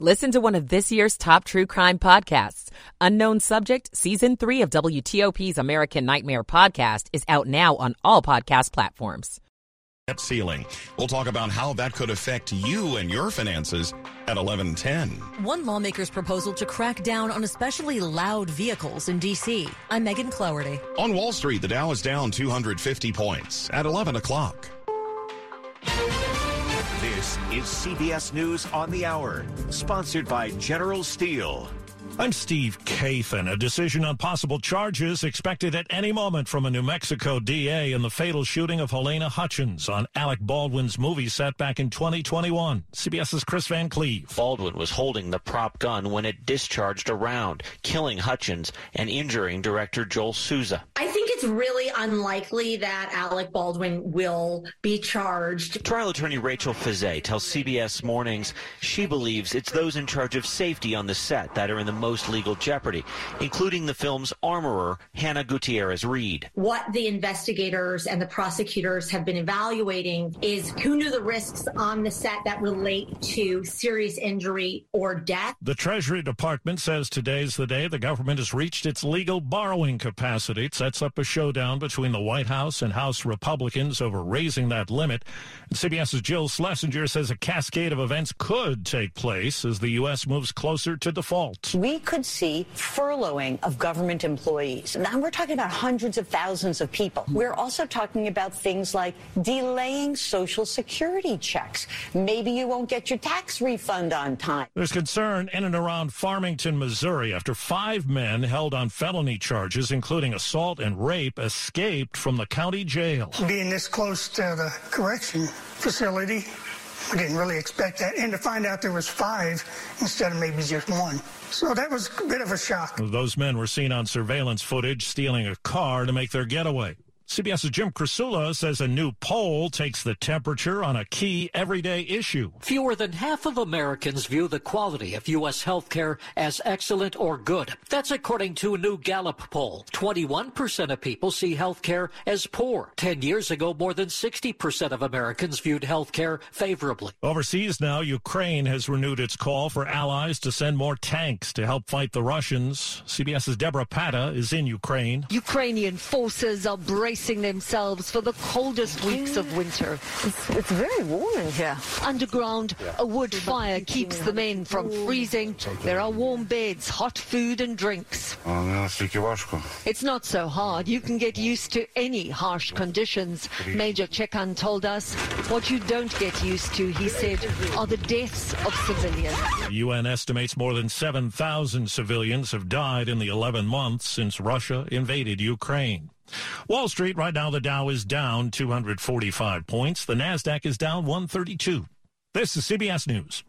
Listen to one of this year's top true crime podcasts. Unknown Subject, Season 3 of WTOP's American Nightmare podcast is out now on all podcast platforms. Debt ceiling. We'll talk about how that could affect you and your finances at 1110. One lawmaker's proposal to crack down on especially loud vehicles in D.C. I'm Megan Cloherty. On Wall Street, the Dow is down 250 points at 11 o'clock. Is CBS News on the Hour, sponsored by General Steel. I'm Steve Kathan. A decision on possible charges expected at any moment from a New Mexico DA in the fatal shooting of Halyna Hutchins on Alec Baldwin's movie set back in 2021. CBS's Kris Van Cleave. Baldwin was holding the prop gun when it discharged a round, killing Hutchins and injuring director Joel Souza. I think it's really unlikely that Alec Baldwin will be charged. Trial attorney Rachel Fiset tells CBS Mornings she believes it's those in charge of safety on the set that are in the most legal jeopardy, including the film's armorer, Hannah Gutierrez Reed. What the investigators and the prosecutors have been evaluating is who knew the risks on the set that relate to serious injury or death. The Treasury Department says today's the day the government has reached its legal borrowing capacity. It sets up a showdown between the White House and House Republicans over raising that limit. And CBS's Jill Schlesinger says a cascade of events could take place as the U.S. moves closer to default. We could see furloughing of government employees. Now we're talking about hundreds of thousands of people. We're also talking about things like delaying Social Security checks. Maybe you won't get your tax refund on time. There's concern in and around Farmington, Missouri, after five men held on felony charges, including assault and rape, escaped from the county jail. Being this close to the correction facility, we didn't really expect that. And to find out there was five instead of maybe just one. So that was a bit of a shock. Those men were seen on surveillance footage stealing a car to make their getaway. CBS's Jim Krasula says a new poll takes the temperature on a key everyday issue. Fewer than half of Americans view the quality of U.S. health care as excellent or good. That's according to a new Gallup poll. 21% of people see health care as poor. Ten years ago, more than 60% of Americans viewed health care favorably. Overseas now, Ukraine has renewed its call for allies to send more tanks to help fight the Russians. CBS's Deborah Patta is in Ukraine. Ukrainian forces are bracing themselves for the coldest weeks of winter. It's, it's very warm in here. Underground, a wood fire keeps the men from freezing. There are warm beds, hot food and drinks. It's not so hard. You can get used to any harsh conditions. Major Chekan told us what you don't get used to, he said, are the deaths of civilians. The UN estimates more than 7,000 civilians have died in the 11 months since Russia invaded Ukraine. Wall Street right now the Dow is down 245 points. The Nasdaq is down 132. This is CBS News.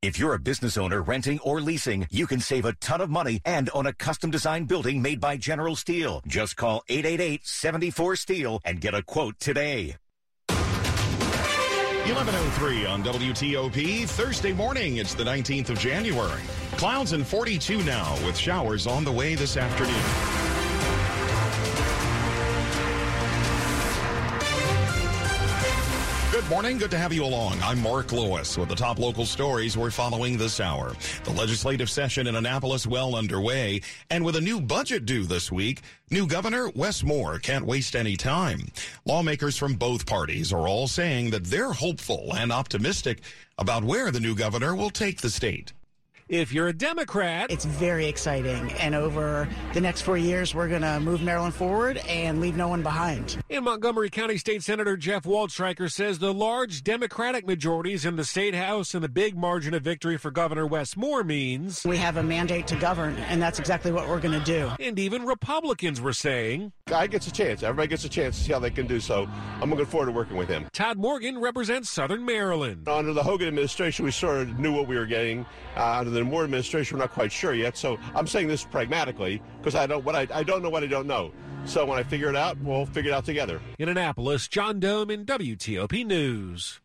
If you're a business owner renting or leasing, you can save a ton of money and own a custom designed building made by General Steel. Just call 888-74-STEEL and get a quote today. 1103 on WTOP, Thursday morning. It's the 19th of January. Clouds and 42 now with showers on the way this afternoon. Morning. Good to have you along. I'm Mark Lewis with the top local stories we're following this hour. The legislative session in Annapolis well underway, and with a new budget due this week, new governor Wes Moore can't waste any time. Lawmakers from both parties are all saying that they're hopeful and optimistic about where the new governor will take the state. If you're a Democrat, it's very exciting. And over the next four years, we're going to move Maryland forward and leave no one behind. In Montgomery County State Senator Jeff Waldstreicher says the large Democratic majorities in the state house and the big margin of victory for Governor Wes Moore means we have a mandate to govern, and that's exactly what we're going to do. And even Republicans were saying, "Guy gets a chance. Everybody gets a chance to see how they can do so." I'm looking forward to working with him. Todd Morgan represents Southern Maryland. Under the Hogan administration, we sort of knew what we were getting. Uh, under the Moore administration, we're not quite sure yet. So I'm saying this pragmatically because I don't what I, I don't know what I don't know. So when I figure it out, we'll figure it out together. In Annapolis, John Dome in WTOP News.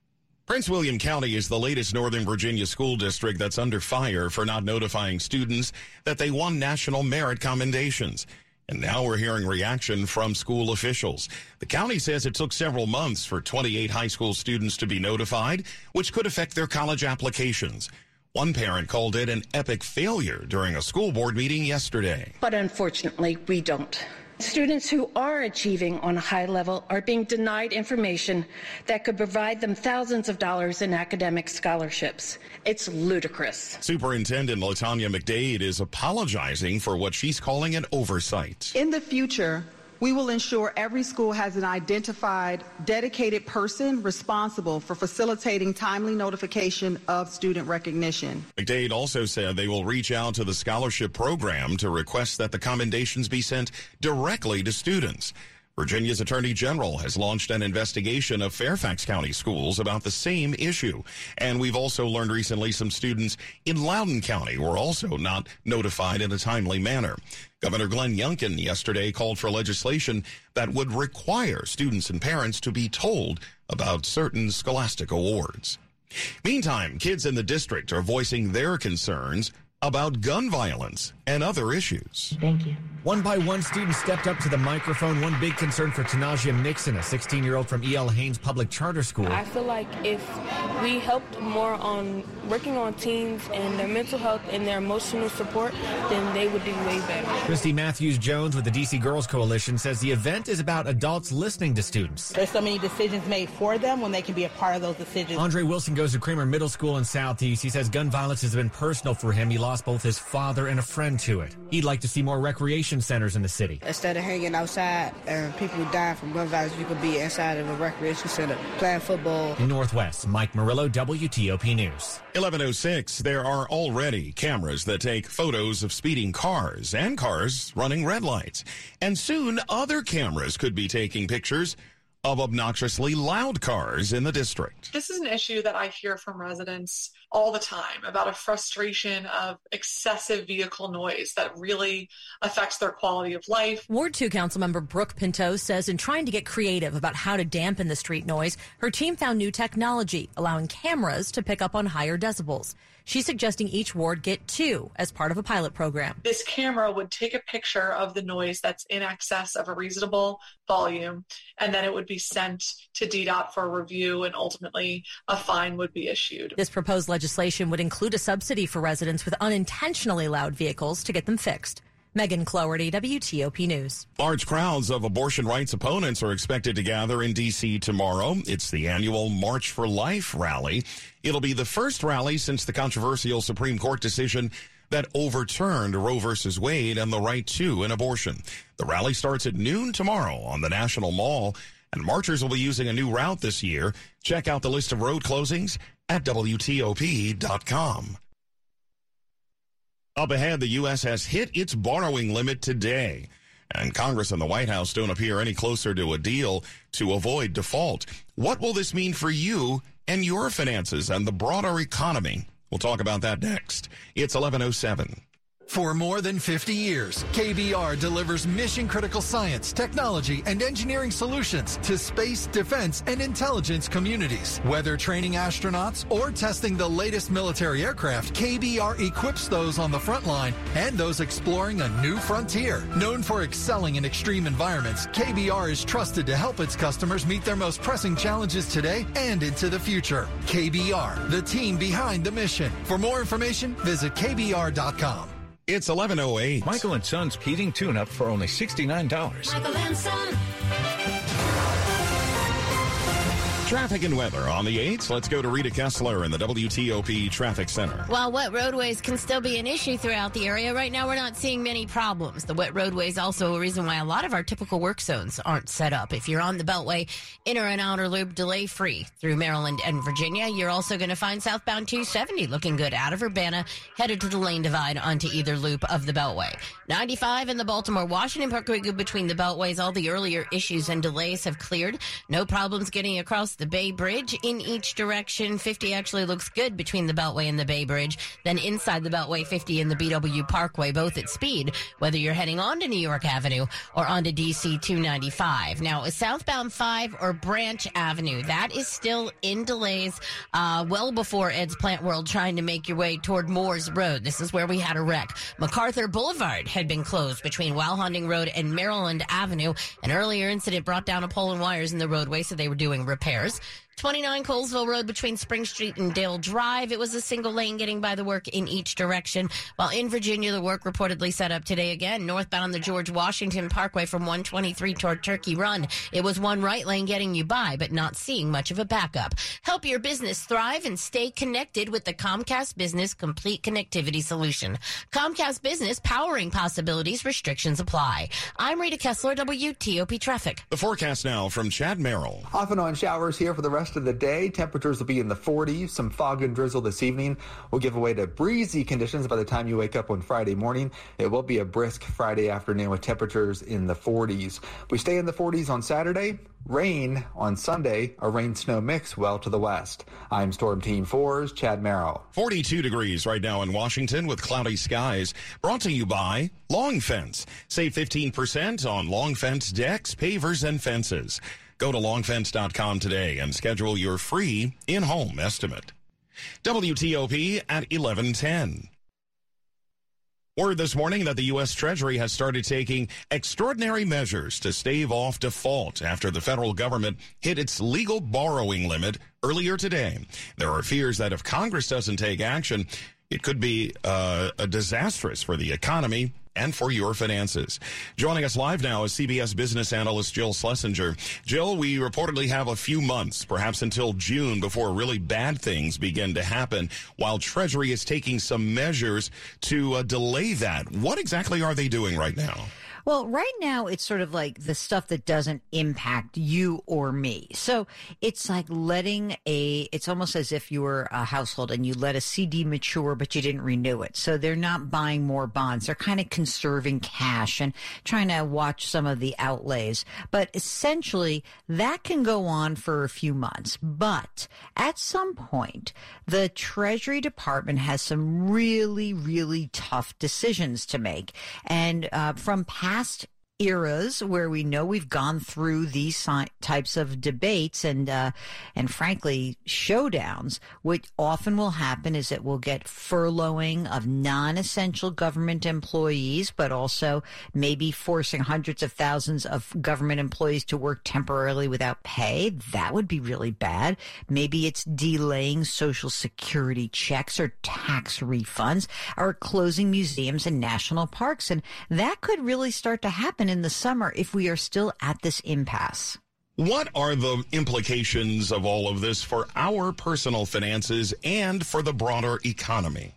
Prince William County is the latest Northern Virginia school district that's under fire for not notifying students that they won national merit commendations. And now we're hearing reaction from school officials. The county says it took several months for 28 high school students to be notified, which could affect their college applications. One parent called it an epic failure during a school board meeting yesterday. But unfortunately, we don't. Students who are achieving on a high level are being denied information that could provide them thousands of dollars in academic scholarships. It's ludicrous. Superintendent Latanya McDade is apologizing for what she's calling an oversight. In the future, we will ensure every school has an identified, dedicated person responsible for facilitating timely notification of student recognition. McDade also said they will reach out to the scholarship program to request that the commendations be sent directly to students. Virginia's Attorney General has launched an investigation of Fairfax County schools about the same issue. And we've also learned recently some students in Loudoun County were also not notified in a timely manner. Governor Glenn Youngkin yesterday called for legislation that would require students and parents to be told about certain scholastic awards. Meantime, kids in the district are voicing their concerns about gun violence and other issues. Thank you. One by one, students stepped up to the microphone. One big concern for Tanajia Nixon, a 16 year old from E.L. Haynes Public Charter School. I feel like if we helped more on working on teens and their mental health and their emotional support, then they would do way better. Christy Matthews Jones with the DC Girls Coalition says the event is about adults listening to students. There's so many decisions made for them when they can be a part of those decisions. Andre Wilson goes to Kramer Middle School in Southeast. He says gun violence has been personal for him. He lost both his father and a friend to it. He'd like to see more recreation centers in the city. Instead of hanging outside and people dying from gun violence, you could be inside of a recreation center playing football. Northwest, Mike Murillo, WTOP News. 1106, there are already cameras that take photos of speeding cars and cars running red lights. And soon other cameras could be taking pictures of obnoxiously loud cars in the district. This is an issue that I hear from residents all the time about a frustration of excessive vehicle noise that really affects their quality of life. Ward 2 Councilmember Brooke Pinto says in trying to get creative about how to dampen the street noise, her team found new technology allowing cameras to pick up on higher decibels. She's suggesting each ward get two as part of a pilot program. This camera would take a picture of the noise that's in excess of a reasonable volume, and then it would be sent to DDOT for review, and ultimately a fine would be issued. This proposed legislation would include a subsidy for residents with unintentionally loud vehicles to get them fixed. Megan Cloherty, WTOP News. Large crowds of abortion rights opponents are expected to gather in D.C. tomorrow. It's the annual March for Life rally. It'll be the first rally since the controversial Supreme Court decision that overturned Roe versus Wade and the right to an abortion. The rally starts at noon tomorrow on the National Mall, and marchers will be using a new route this year. Check out the list of road closings at WTOP.com. Up ahead, the U.S. has hit its borrowing limit today, and Congress and the White House don't appear any closer to a deal to avoid default. What will this mean for you and your finances and the broader economy? We'll talk about that next. It's 1107. For more than 50 years, KBR delivers mission critical science, technology, and engineering solutions to space, defense, and intelligence communities. Whether training astronauts or testing the latest military aircraft, KBR equips those on the front line and those exploring a new frontier. Known for excelling in extreme environments, KBR is trusted to help its customers meet their most pressing challenges today and into the future. KBR, the team behind the mission. For more information, visit KBR.com. It's 1108. Michael and Son's heating tune up for only $69. Michael and Son. Traffic and weather on the 8th. Let's go to Rita Kessler in the WTOP Traffic Center. While wet roadways can still be an issue throughout the area, right now we're not seeing many problems. The wet roadways also a reason why a lot of our typical work zones aren't set up. If you're on the Beltway, inner and outer loop delay free through Maryland and Virginia. You're also going to find southbound 270 looking good out of Urbana, headed to the lane divide onto either loop of the Beltway. 95 in the Baltimore Washington Parkway between the Beltways. All the earlier issues and delays have cleared. No problems getting across the Bay Bridge in each direction. 50 actually looks good between the Beltway and the Bay Bridge. Then inside the Beltway, 50 and the BW Parkway, both at speed, whether you're heading on to New York Avenue or onto DC 295. Now, southbound 5 or Branch Avenue, that is still in delays uh, well before Ed's Plant World trying to make your way toward Moores Road. This is where we had a wreck. MacArthur Boulevard had been closed between Walhonding Road and Maryland Avenue. An earlier incident brought down a pole and wires in the roadway, so they were doing repairs years 29 Colesville Road between Spring Street and Dale Drive. It was a single lane getting by the work in each direction. While in Virginia, the work reportedly set up today again, northbound on the George Washington Parkway from 123 toward Turkey Run. It was one right lane getting you by, but not seeing much of a backup. Help your business thrive and stay connected with the Comcast Business Complete Connectivity Solution. Comcast Business powering possibilities. Restrictions apply. I'm Rita Kessler, WTOP Traffic. The forecast now from Chad Merrill. Off and on showers here for the rest of the day. Temperatures will be in the 40s. Some fog and drizzle this evening will give way to breezy conditions by the time you wake up on Friday morning. It will be a brisk Friday afternoon with temperatures in the 40s. We stay in the 40s on Saturday. Rain on Sunday, a rain snow mix well to the west. I'm Storm Team 4's Chad Merrill. 42 degrees right now in Washington with cloudy skies. Brought to you by Long Fence. Save 15% on Long Fence decks, pavers, and fences. Go to longfence.com today and schedule your free in-home estimate. WTOP at 1110. Word this morning that the U.S. Treasury has started taking extraordinary measures to stave off default after the federal government hit its legal borrowing limit earlier today. There are fears that if Congress doesn't take action, it could be uh, a disastrous for the economy and for your finances. Joining us live now is CBS business analyst Jill Schlesinger. Jill, we reportedly have a few months, perhaps until June, before really bad things begin to happen, while Treasury is taking some measures to uh, delay that. What exactly are they doing right now? Well, right now it's sort of like the stuff that doesn't impact you or me. So it's like letting a, it's almost as if you were a household and you let a CD mature, but you didn't renew it. So they're not buying more bonds. They're kind of conserving cash and trying to watch some of the outlays. But essentially that can go on for a few months. But at some point, the Treasury Department has some really, really tough decisions to make. And uh, from past past eras where we know we've gone through these types of debates and uh, and frankly showdowns. What often will happen is that we'll get furloughing of non-essential government employees, but also maybe forcing hundreds of thousands of government employees to work temporarily without pay. That would be really bad. Maybe it's delaying social security checks or tax refunds, or closing museums and national parks, and that could really start to happen in the summer if we are still at this impasse. What are the implications of all of this for our personal finances and for the broader economy?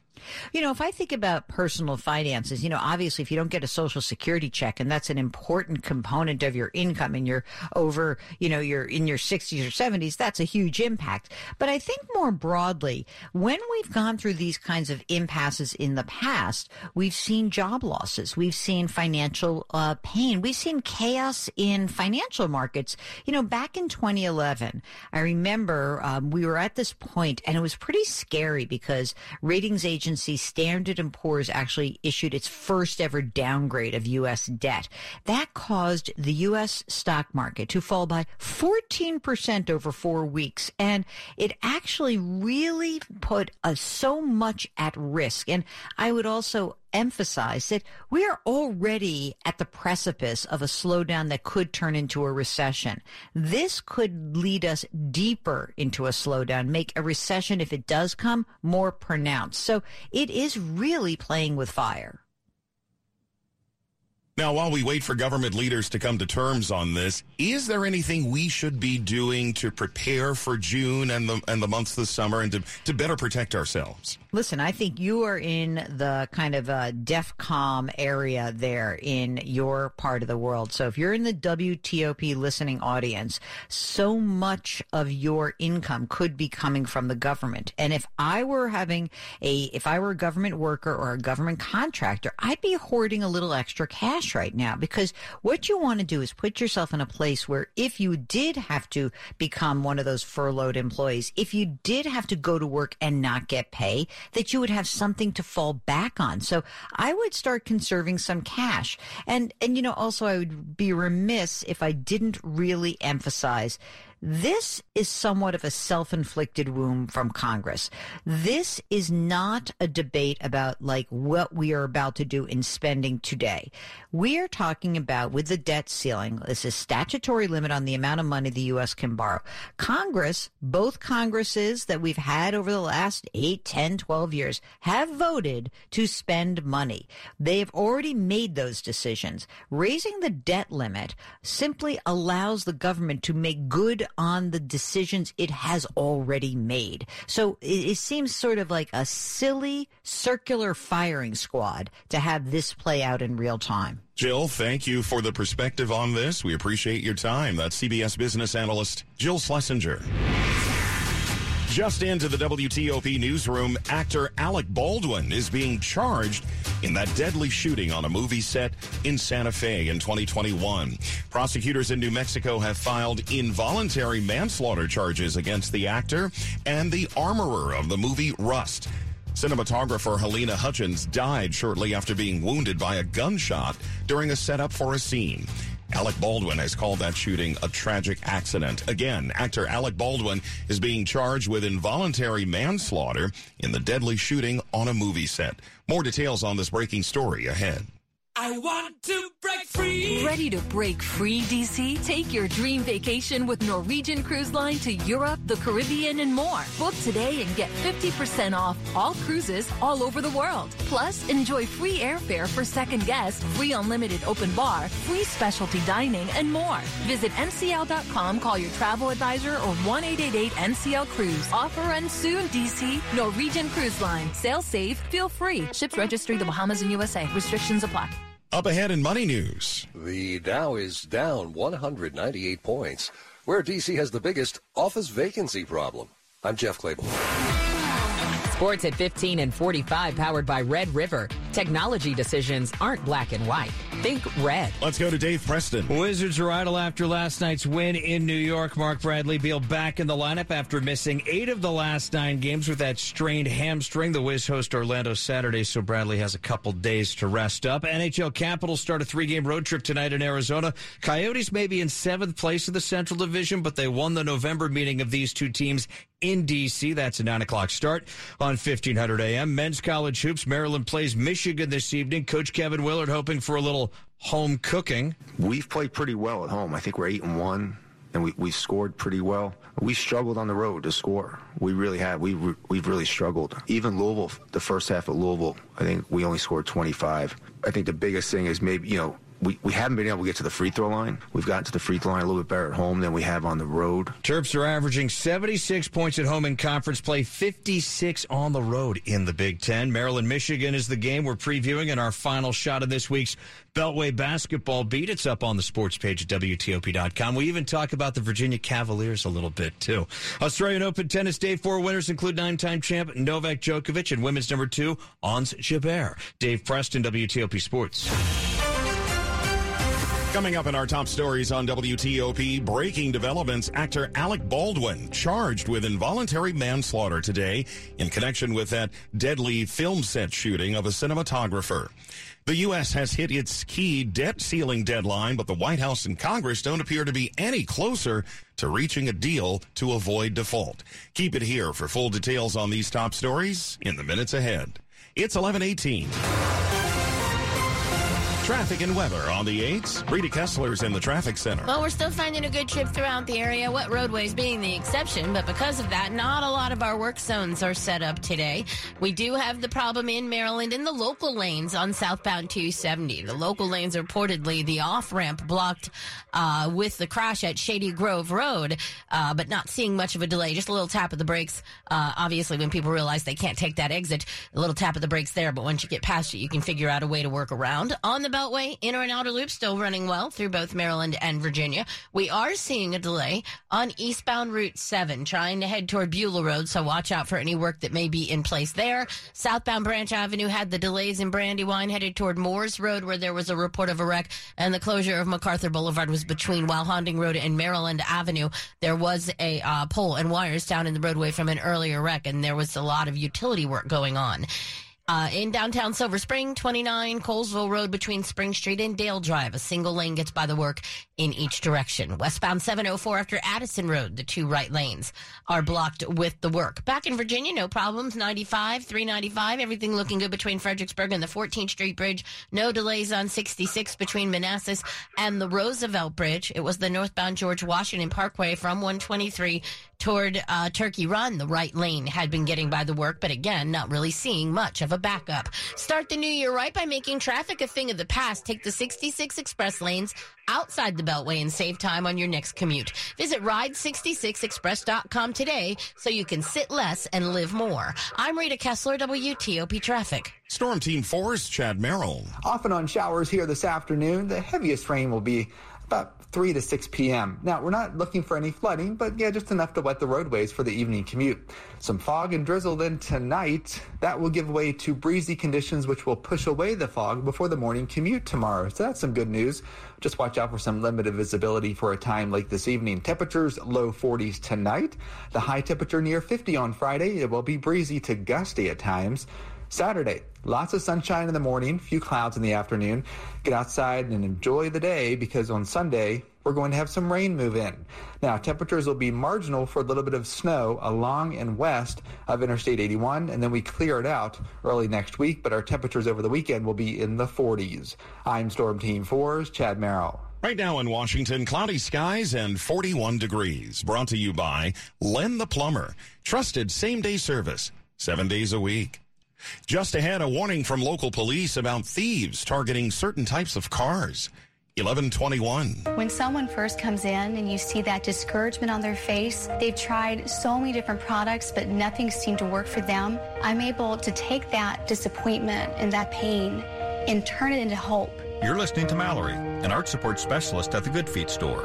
You know, if I think about personal finances, you know, obviously if you don't get a social security check and that's an important component of your income and you're over, you know, you're in your 60s or 70s, that's a huge impact. But I think more broadly, when we've gone through these kinds of impasses in the past, we've seen job losses. We've seen financial uh, pain. We've seen chaos in financial markets. You know, back in 2011, I remember um, we were at this point and it was pretty scary because ratings agents agency Standard & Poor's actually issued its first ever downgrade of U.S. debt. That caused the U.S. stock market to fall by 14% over four weeks. And it actually really put us uh, so much at risk. And I would also emphasize that we are already at the precipice of a slowdown that could turn into a recession. This could lead us deeper into a slowdown, make a recession, if it does come, more pronounced. So it is really playing with fire. Now, while we wait for government leaders to come to terms on this, is there anything we should be doing to prepare for June and the and the months this summer and to, to better protect ourselves? Listen, I think you are in the kind of uh, DEFCON area there in your part of the world. So if you're in the WTOP listening audience, so much of your income could be coming from the government. And if I were having a, if I were a government worker or a government contractor, I'd be hoarding a little extra cash right now because what you want to do is put yourself in a place where if you did have to become one of those furloughed employees, if you did have to go to work and not get pay, that you would have something to fall back on. So I would start conserving some cash. And, and, you know, also I would be remiss if I didn't really emphasize this is somewhat of a self-inflicted wound from Congress. This is not a debate about like what we are about to do in spending today. We are talking about with the debt ceiling, this is statutory limit on the amount of money the U.S. can borrow. Congress, both Congresses that we've had over the last 8, 10, 12 years have voted to spend money. They have already made those decisions. Raising the debt limit simply allows the government to make good on the decisions it has already made. So it, it seems sort of like a silly circular firing squad to have this play out in real time. Jill, thank you for the perspective on this. We appreciate your time. That's CBS business analyst Jill Schlesinger. Just into the WTOP newsroom, actor Alec Baldwin is being charged in that deadly shooting on a movie set in Santa Fe in 2021. Prosecutors in New Mexico have filed involuntary manslaughter charges against the actor and the armorer of the movie Rust. Cinematographer Halyna Hutchins died shortly after being wounded by a gunshot during a setup for a scene. Alec Baldwin has called that shooting a tragic accident. Again, actor Alec Baldwin is being charged with involuntary manslaughter in the deadly shooting on a movie set. More details on this breaking story ahead. I want to break free. Ready to break free, DC? Take your dream vacation with Norwegian Cruise Line to Europe, the Caribbean, and more. Book today and get 50% off all cruises all over the world. Plus, enjoy free airfare for second guests, free unlimited open bar, free specialty dining, and more. Visit NCL.com, call your travel advisor, or 1 NCL Cruise. Offer ends soon, DC. Norwegian Cruise Line. Sail safe, feel free. Ships registry the Bahamas and USA. Restrictions apply. Up ahead in money news. The Dow is down 198 points, where DC has the biggest office vacancy problem. I'm Jeff Clabaugh. Sports at 15 and 45, powered by Red River. Technology decisions aren't black and white. Think red. Let's go to Dave Preston. Wizards are idle after last night's win in New York. Mark Bradley Beal back in the lineup after missing eight of the last nine games with that strained hamstring. The Wiz host Orlando Saturday, so Bradley has a couple days to rest up. NHL Capitals start a three-game road trip tonight in Arizona. Coyotes may be in seventh place in the Central Division, but they won the November meeting of these two teams in D.C. That's a 9 o'clock start on 1500 a.m. Men's college hoops. Maryland plays Michigan this evening. Coach Kevin Willard hoping for a little home cooking. We've played pretty well at home. I think we're 8 and 1 and we, we scored pretty well. We struggled on the road to score. We really have. We we've really struggled. Even Louisville, the first half of Louisville, I think we only scored 25. I think the biggest thing is maybe, you know, we, we haven't been able to get to the free throw line. We've gotten to the free throw line a little bit better at home than we have on the road. Terps are averaging 76 points at home in conference play, 56 on the road in the Big Ten. Maryland, Michigan is the game we're previewing in our final shot of this week's Beltway basketball beat. It's up on the sports page at WTOP.com. We even talk about the Virginia Cavaliers a little bit, too. Australian Open tennis day four winners include nine time champ Novak Djokovic and women's number two, Ons Jabeur. Dave Preston, WTOP Sports. Coming up in our top stories on WTOP, breaking developments, actor Alec Baldwin charged with involuntary manslaughter today in connection with that deadly film set shooting of a cinematographer. The U.S. has hit its key debt ceiling deadline, but the White House and Congress don't appear to be any closer to reaching a deal to avoid default. Keep it here for full details on these top stories in the minutes ahead. It's 1118. Traffic and weather on the 8s. Rita Kessler's in the traffic center. Well, we're still finding a good trip throughout the area, wet roadways being the exception, but because of that, not a lot of our work zones are set up today. We do have the problem in Maryland in the local lanes on southbound 270. The local lanes are reportedly the off ramp blocked uh, with the crash at Shady Grove Road, uh, but not seeing much of a delay. Just a little tap of the brakes. Uh, obviously, when people realize they can't take that exit, a little tap of the brakes there, but once you get past it, you can figure out a way to work around. On the Beltway, inner and outer loop still running well through both Maryland and Virginia. We are seeing a delay on eastbound Route 7, trying to head toward Beulah Road, so watch out for any work that may be in place there. Southbound Branch Avenue had the delays in Brandywine headed toward Moores Road, where there was a report of a wreck, and the closure of MacArthur Boulevard was between Walhonding Road and Maryland Avenue. There was a uh, pole and wires down in the roadway from an earlier wreck, and there was a lot of utility work going on. Uh, in downtown Silver Spring, 29 Colesville Road between Spring Street and Dale Drive. A single lane gets by the work in each direction. Westbound 704 after Addison Road, the two right lanes are blocked with the work. Back in Virginia, no problems. 95, 395, everything looking good between Fredericksburg and the 14th Street Bridge. No delays on 66 between Manassas and the Roosevelt Bridge. It was the northbound George Washington Parkway from 123 toward uh, Turkey Run. The right lane had been getting by the work, but again, not really seeing much of a backup. Start the new year right by making traffic a thing of the past. Take the 66 express lanes outside the Beltway and save time on your next commute. Visit ride66express.com today so you can sit less and live more. I'm Rita Kessler, WTOP Traffic. Storm Team 4's Chad Merrill. Off and on showers here this afternoon. The heaviest rain will be about 3 to 6 p.m. Now, we're not looking for any flooding, but yeah, just enough to wet the roadways for the evening commute. Some fog and drizzle then tonight. That will give way to breezy conditions, which will push away the fog before the morning commute tomorrow. So that's some good news. Just watch out for some limited visibility for a time late this evening. Temperatures low 40s tonight. The high temperature near 50 on Friday. It will be breezy to gusty at times. Saturday, lots of sunshine in the morning, few clouds in the afternoon. Get outside and enjoy the day because on Sunday, we're going to have some rain move in. Now, temperatures will be marginal for a little bit of snow along and west of Interstate 81, and then we clear it out early next week, but our temperatures over the weekend will be in the 40s. I'm Storm Team 4's Chad Merrill. Right now in Washington, cloudy skies and 41 degrees. Brought to you by Len the Plumber. Trusted same day service, seven days a week. Just ahead, a warning from local police about thieves targeting certain types of cars. 1121. When someone first comes in and you see that discouragement on their face, they've tried so many different products, but nothing seemed to work for them. I'm able to take that disappointment and that pain and turn it into hope. You're listening to Mallory, an arch support specialist at the Good Feet store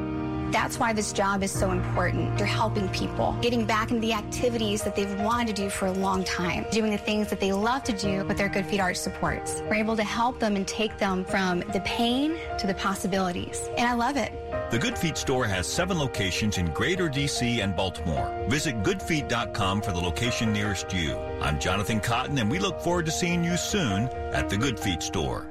That's why this job is so important. You're helping people, getting back into the activities that they've wanted to do for a long time, doing the things that they love to do with their Good Feet Arch supports. We're able to help them and take them from the pain to the possibilities. And I love it. The Good Feet store has seven locations in Greater DC and Baltimore. Visit goodfeet.com for the location nearest you. I'm Jonathan Cotton, and we look forward to seeing you soon at the Good Feet store.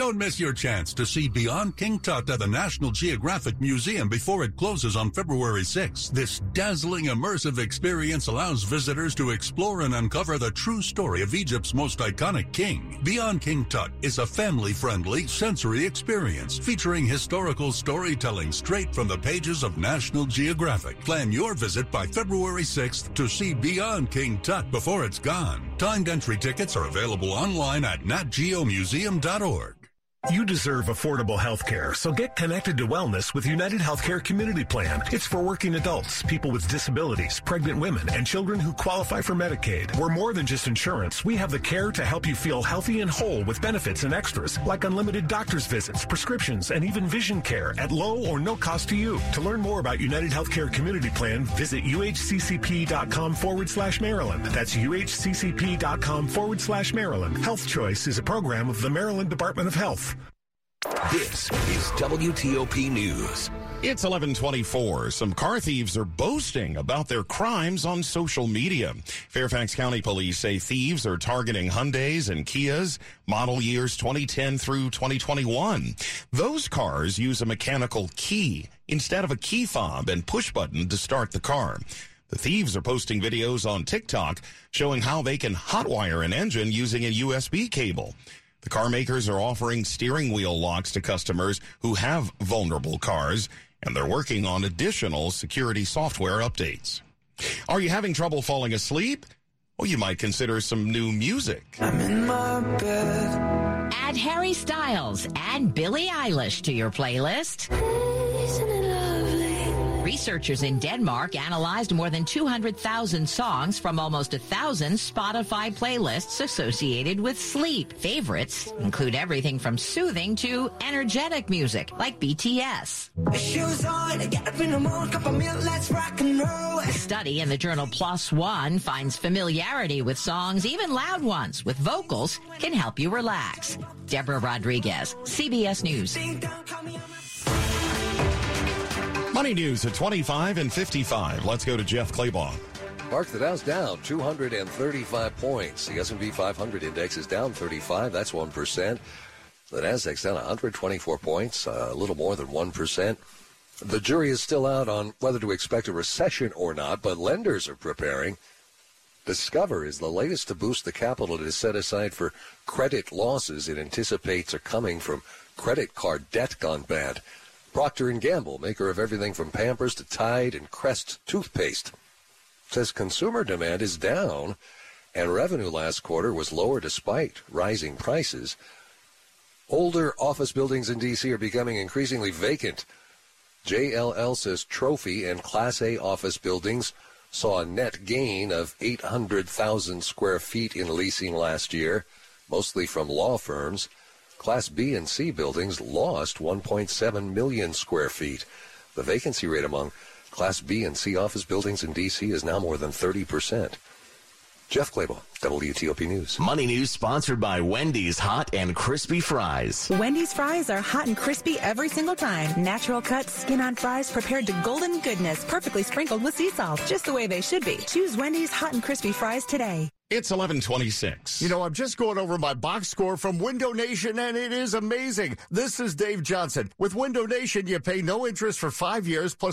Don't miss your chance to see Beyond King Tut at the National Geographic Museum before it closes on February 6th. This dazzling immersive experience allows visitors to explore and uncover the true story of Egypt's most iconic king. Beyond King Tut is a family-friendly sensory experience featuring historical storytelling straight from the pages of National Geographic. Plan your visit by February 6th to see Beyond King Tut before it's gone. Timed entry tickets are available online at natgeomuseum.org. You deserve affordable health care, so get connected to wellness with United Healthcare Community Plan. It's for working adults, people with disabilities, pregnant women, and children who qualify for Medicaid. We're more than just insurance. We have the care to help you feel healthy and whole with benefits and extras like unlimited doctor's visits, prescriptions, and even vision care at low or no cost to you. To learn more about United Healthcare Community Plan, visit uhccp.com forward slash Maryland. That's uhccp.com forward slash Maryland. Health Choice is a program of the Maryland Department of Health. This is WTOP News. It's 1124. Some car thieves are boasting about their crimes on social media. Fairfax County Police say thieves are targeting Hyundais and Kias model years 2010 through 2021. Those cars use a mechanical key instead of a key fob and push button to start the car. The thieves are posting videos on TikTok showing how they can hotwire an engine using a USB cable. The car makers are offering steering wheel locks to customers who have vulnerable cars and they're working on additional security software updates. Are you having trouble falling asleep? Well, you might consider some new music. I'm in my bed. Add Harry Styles and Billie Eilish to your playlist. Researchers in Denmark analyzed more than 200,000 songs from almost a thousand Spotify playlists associated with sleep. Favorites include everything from soothing to energetic music, like BTS. A study in the journal PLOS One finds familiarity with songs, even loud ones, with vocals, can help you relax. Deborah Rodriguez, CBS News. Money news at 25 and 55. Let's go to Jeff Clabaugh. Mark, the Dow's down 235 points. The S&P 500 index is down 35. That's 1%. The Nasdaq's down 124 points, uh, a little more than 1%. The jury is still out on whether to expect a recession or not, but lenders are preparing. Discover is the latest to boost the capital it is set aside for credit losses it anticipates are coming from credit card debt gone bad. Procter & Gamble, maker of everything from Pampers to Tide and Crest toothpaste, says consumer demand is down and revenue last quarter was lower despite rising prices. Older office buildings in D.C. are becoming increasingly vacant. JLL says trophy and Class A office buildings saw a net gain of 800,000 square feet in leasing last year, mostly from law firms. Class B and C buildings lost 1.7 million square feet. The vacancy rate among Class B and C office buildings in D.C. is now more than 30 percent. Jeff Clabaugh, WTOP News. Money News sponsored by Wendy's Hot and Crispy Fries. Wendy's fries are hot and crispy every single time. Natural cut, skin on fries prepared to golden goodness, perfectly sprinkled with sea salt, just the way they should be. Choose Wendy's Hot and Crispy Fries today. It's 1126. You know, I'm just going over my box score from Window Nation, and it is amazing. This is Dave Johnson. With Window Nation, you pay no interest for five years, plus